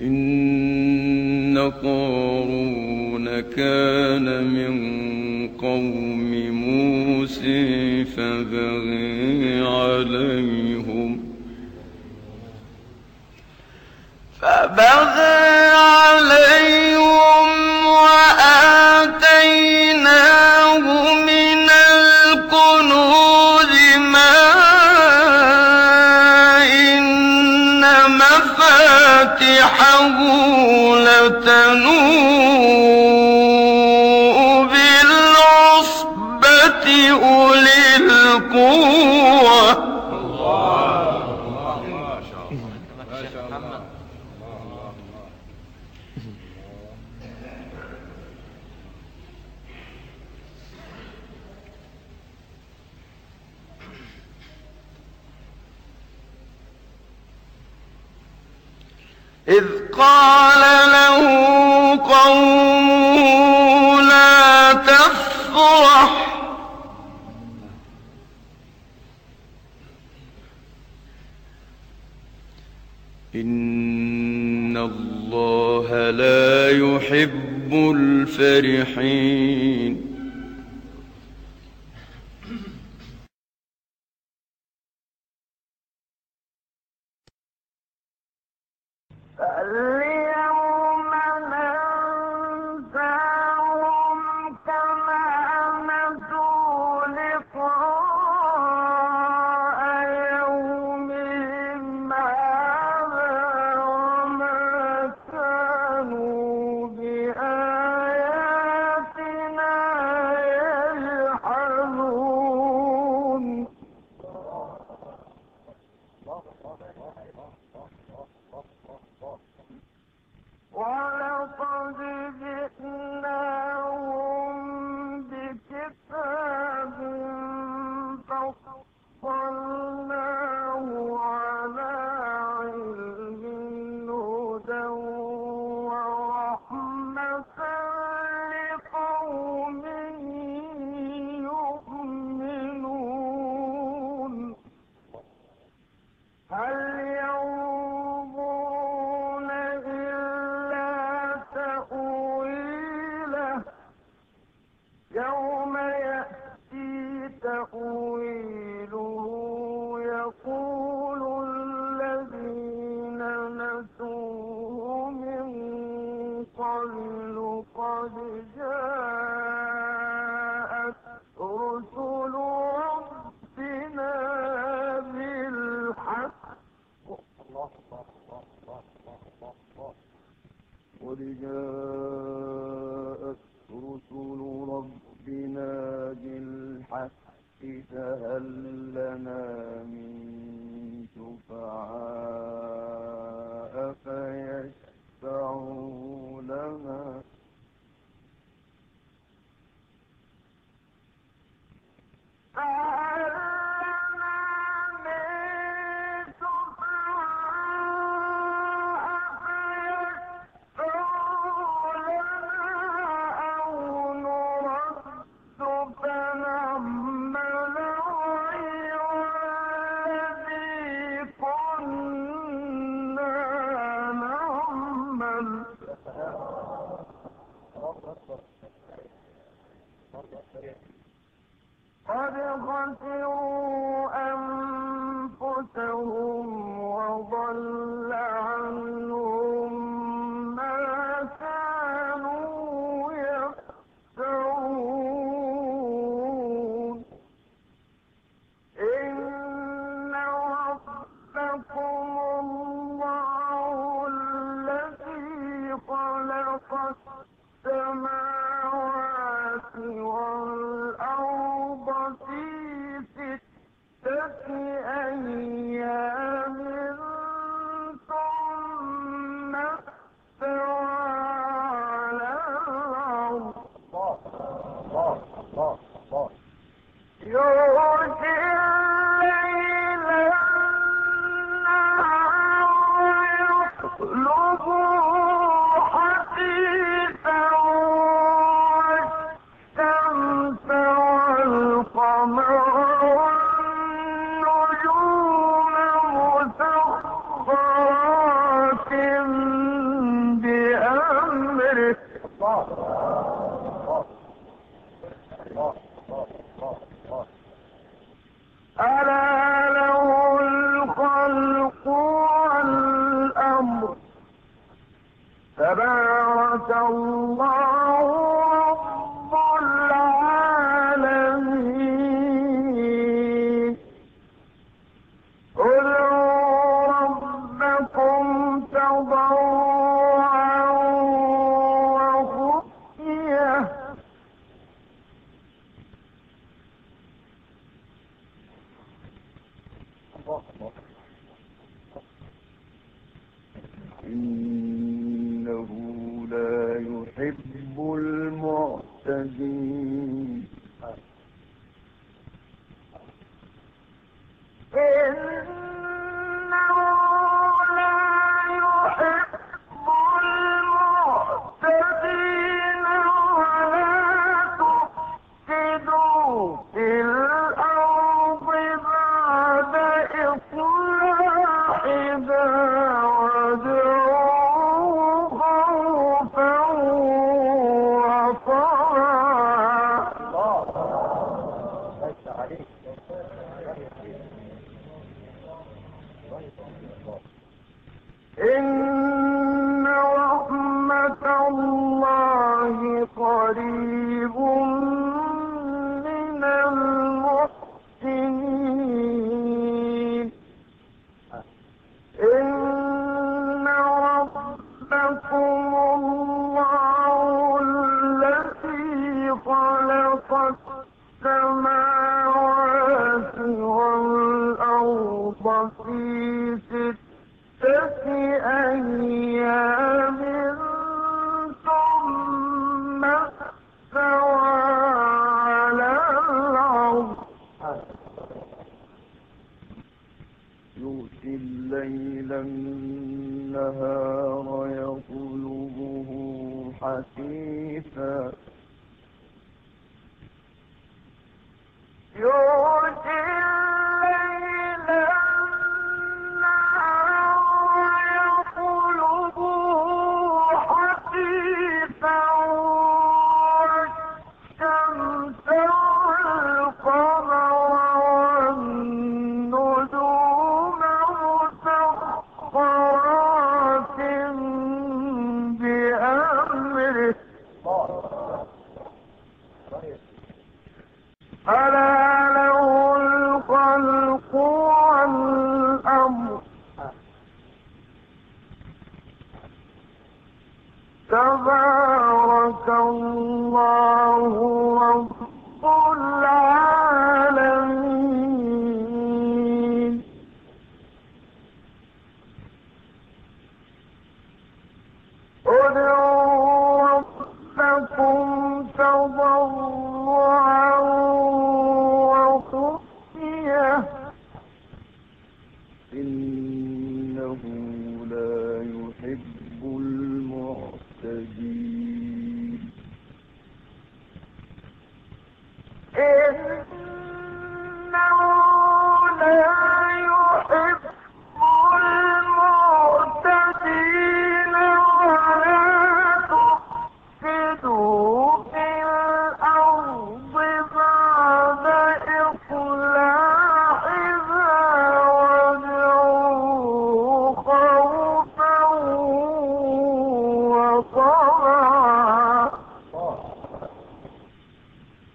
إن قارون كان من قوم موسى فبغي عليهم فبغي عليهم وآتيهم قال له قومه لا تفرح. إن الله لا يحب الفرحين. Bye.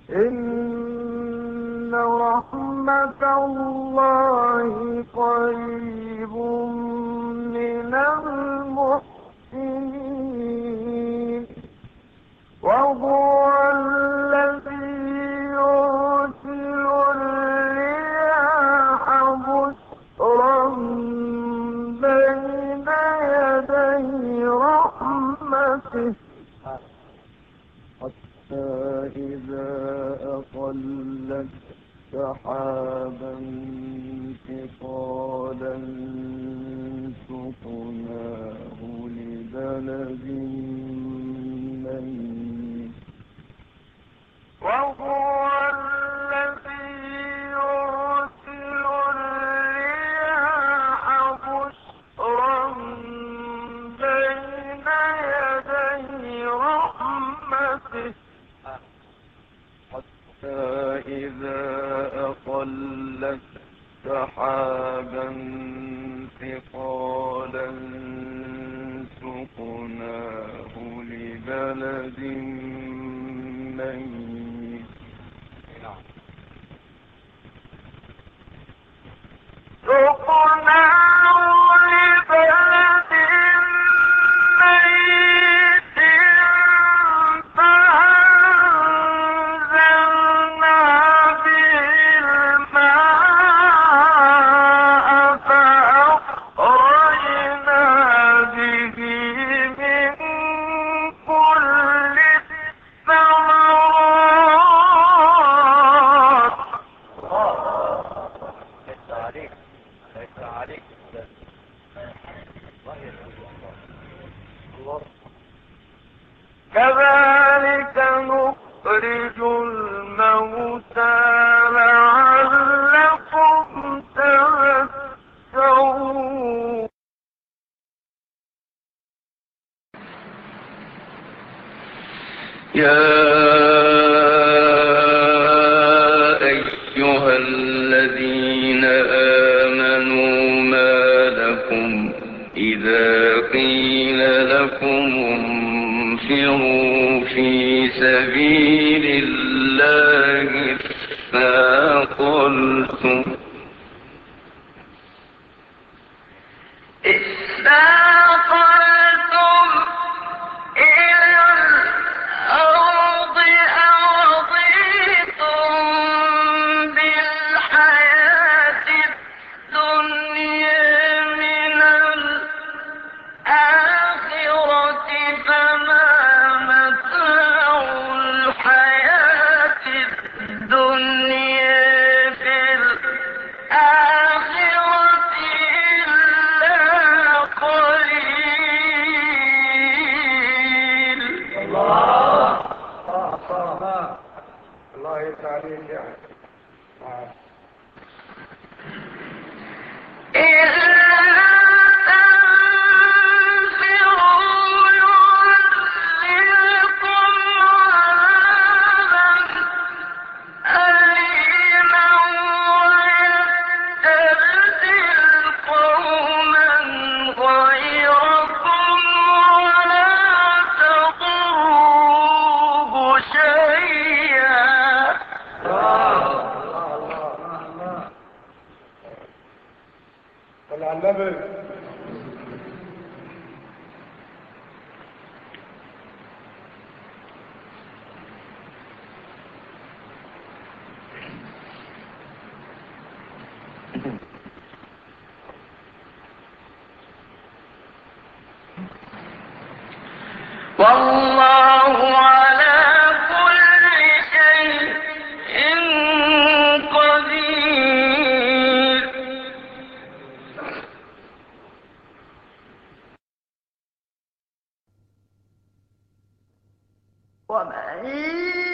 إن رحمة الله قريب من المحسنين. وهو وظلت سحابا انتصالا سقناه لبلد ميت. وهو وظل سحابا ثقالا سقناه لبلد ميت. سقناه لبلد ميت يا أيها الذين آمنوا ما لكم إذا قيل لكم انفروا في سبيل الله فاقلتم mãi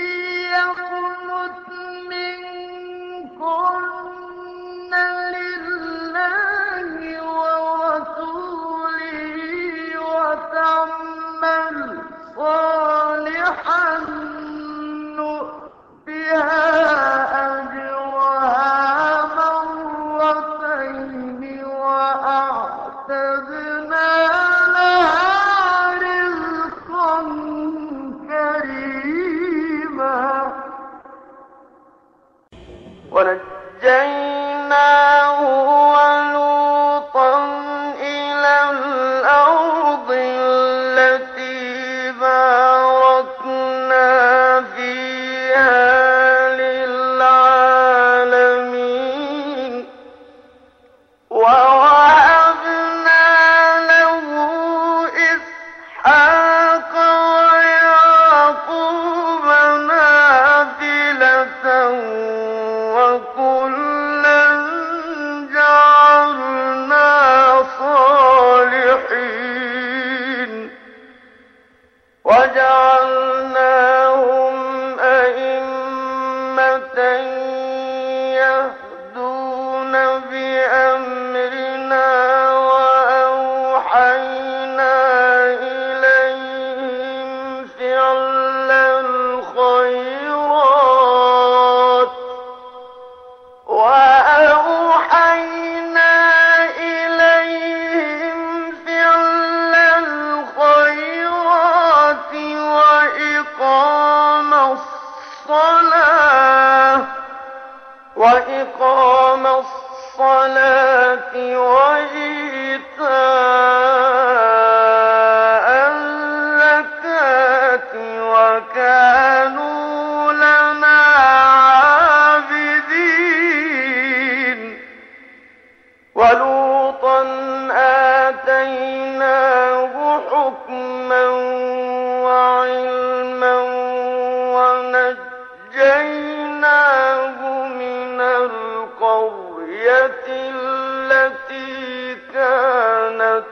ونجيناه من القرية التي كانت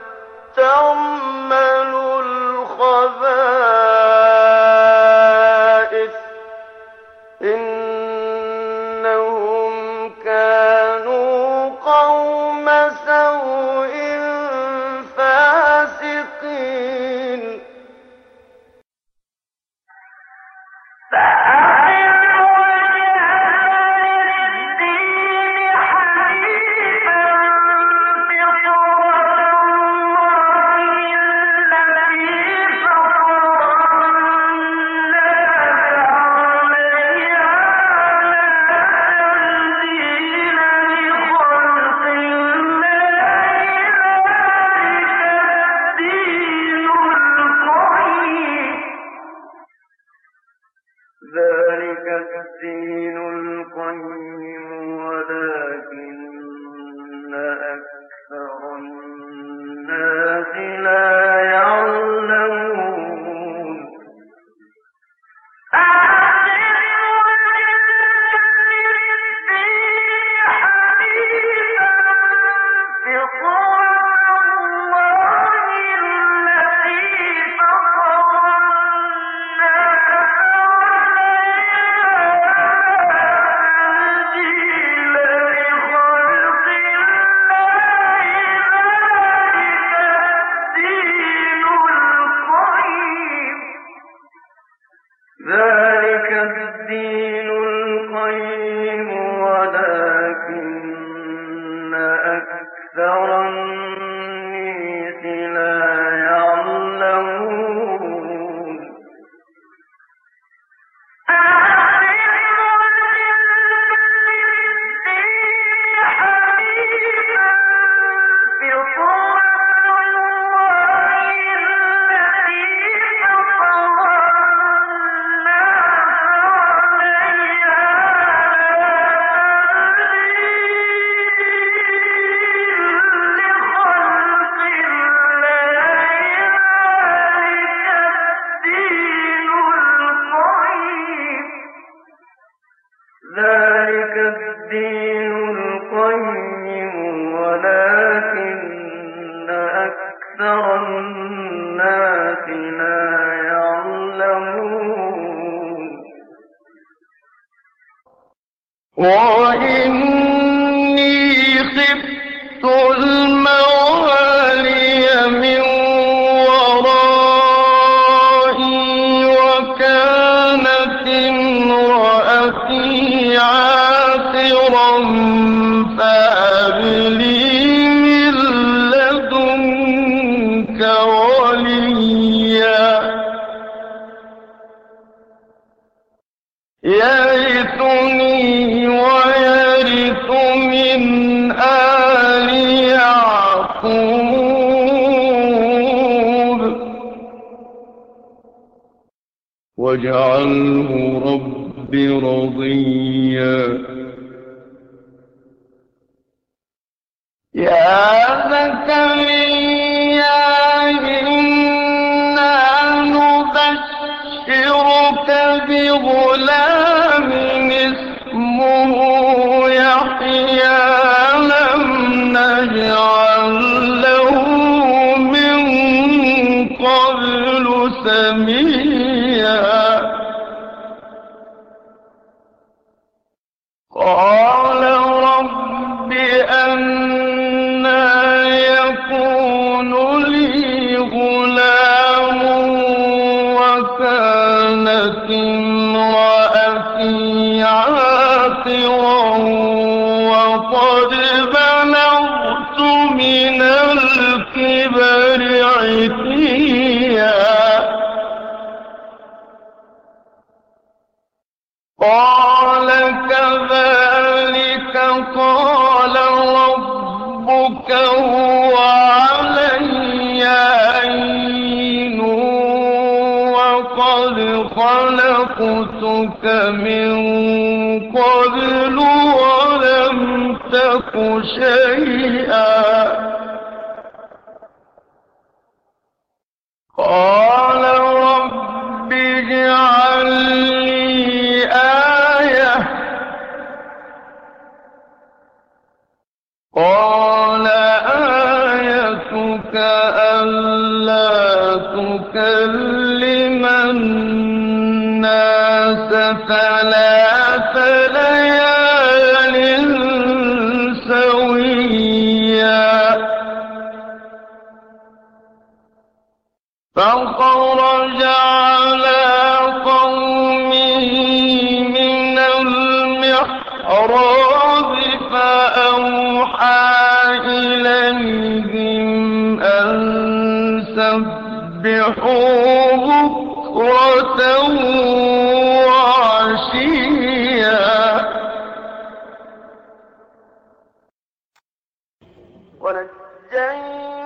واجعله رب رضيا. يا زكريا إنا نبشرك بغلام اسمه يحيى. لم نجعل له من قبل سميع قال كذلك قال ربك هو علي أين وقد خلقتك من قبل ولم تك شيئا. قال ثلاث ليال سويا. فخرج على قومه من المحراب فأوحى إليهم أن سبحوا بكرة ونجينا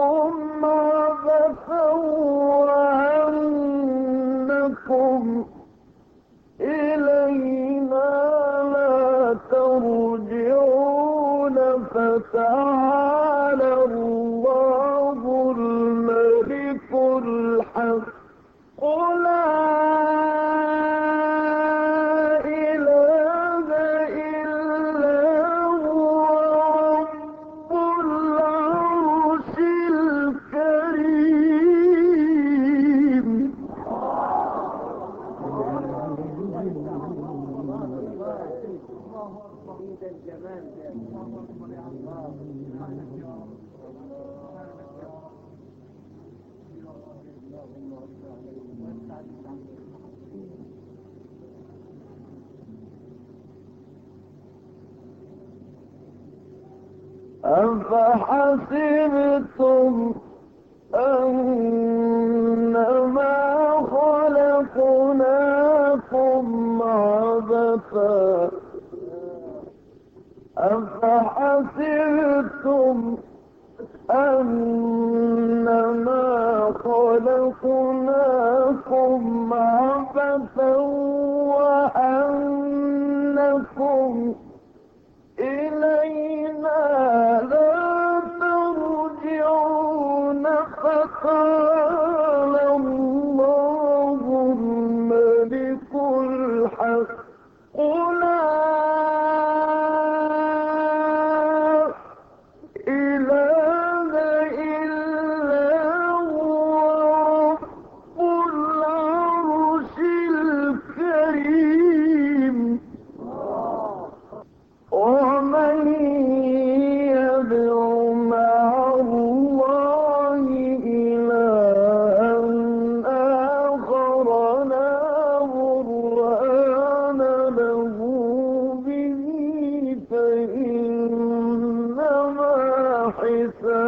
Oh my. حسابه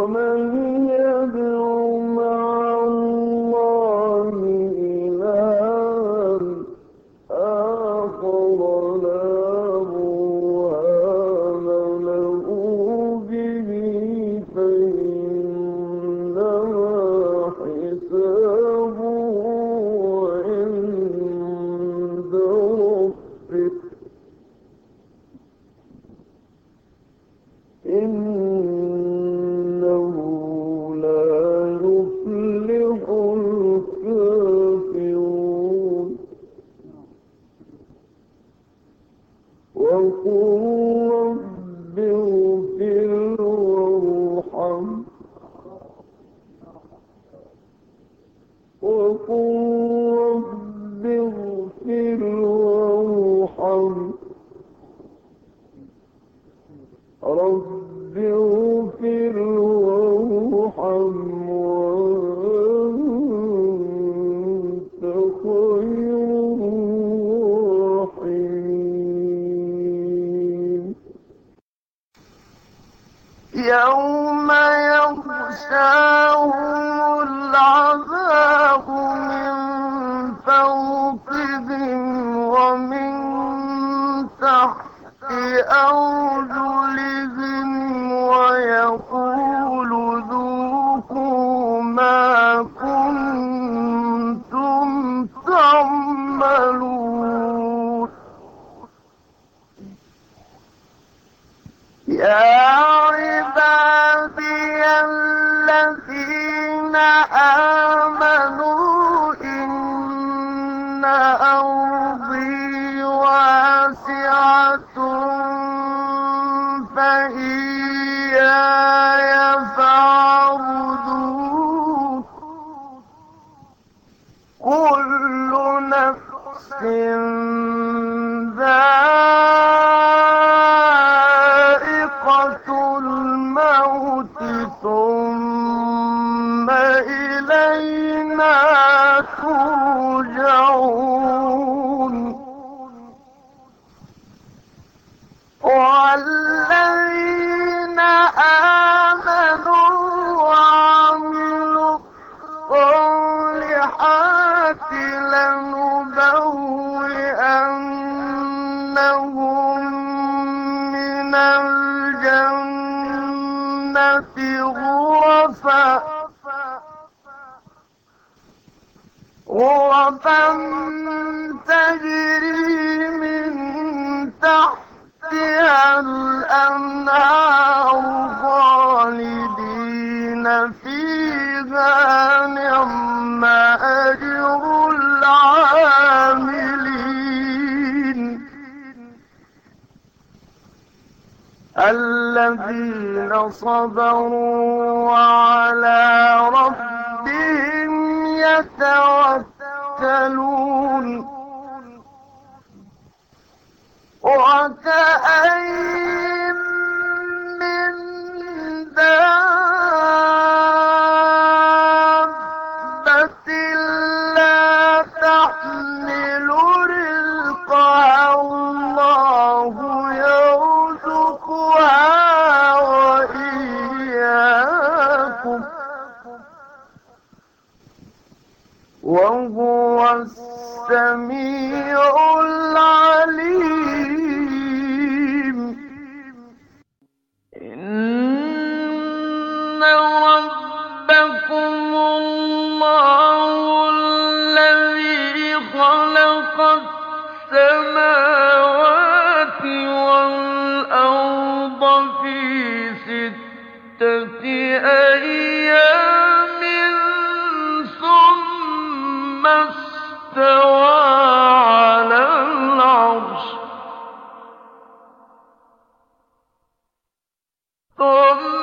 ومن سكرة الموت ثم إلينا ترجعون. غرفا تجري من تحتها الأنهار خالدين فيها نعم أجر العاملين. الذين صبروا وعلى ربهم يتوكلون وكأي ثم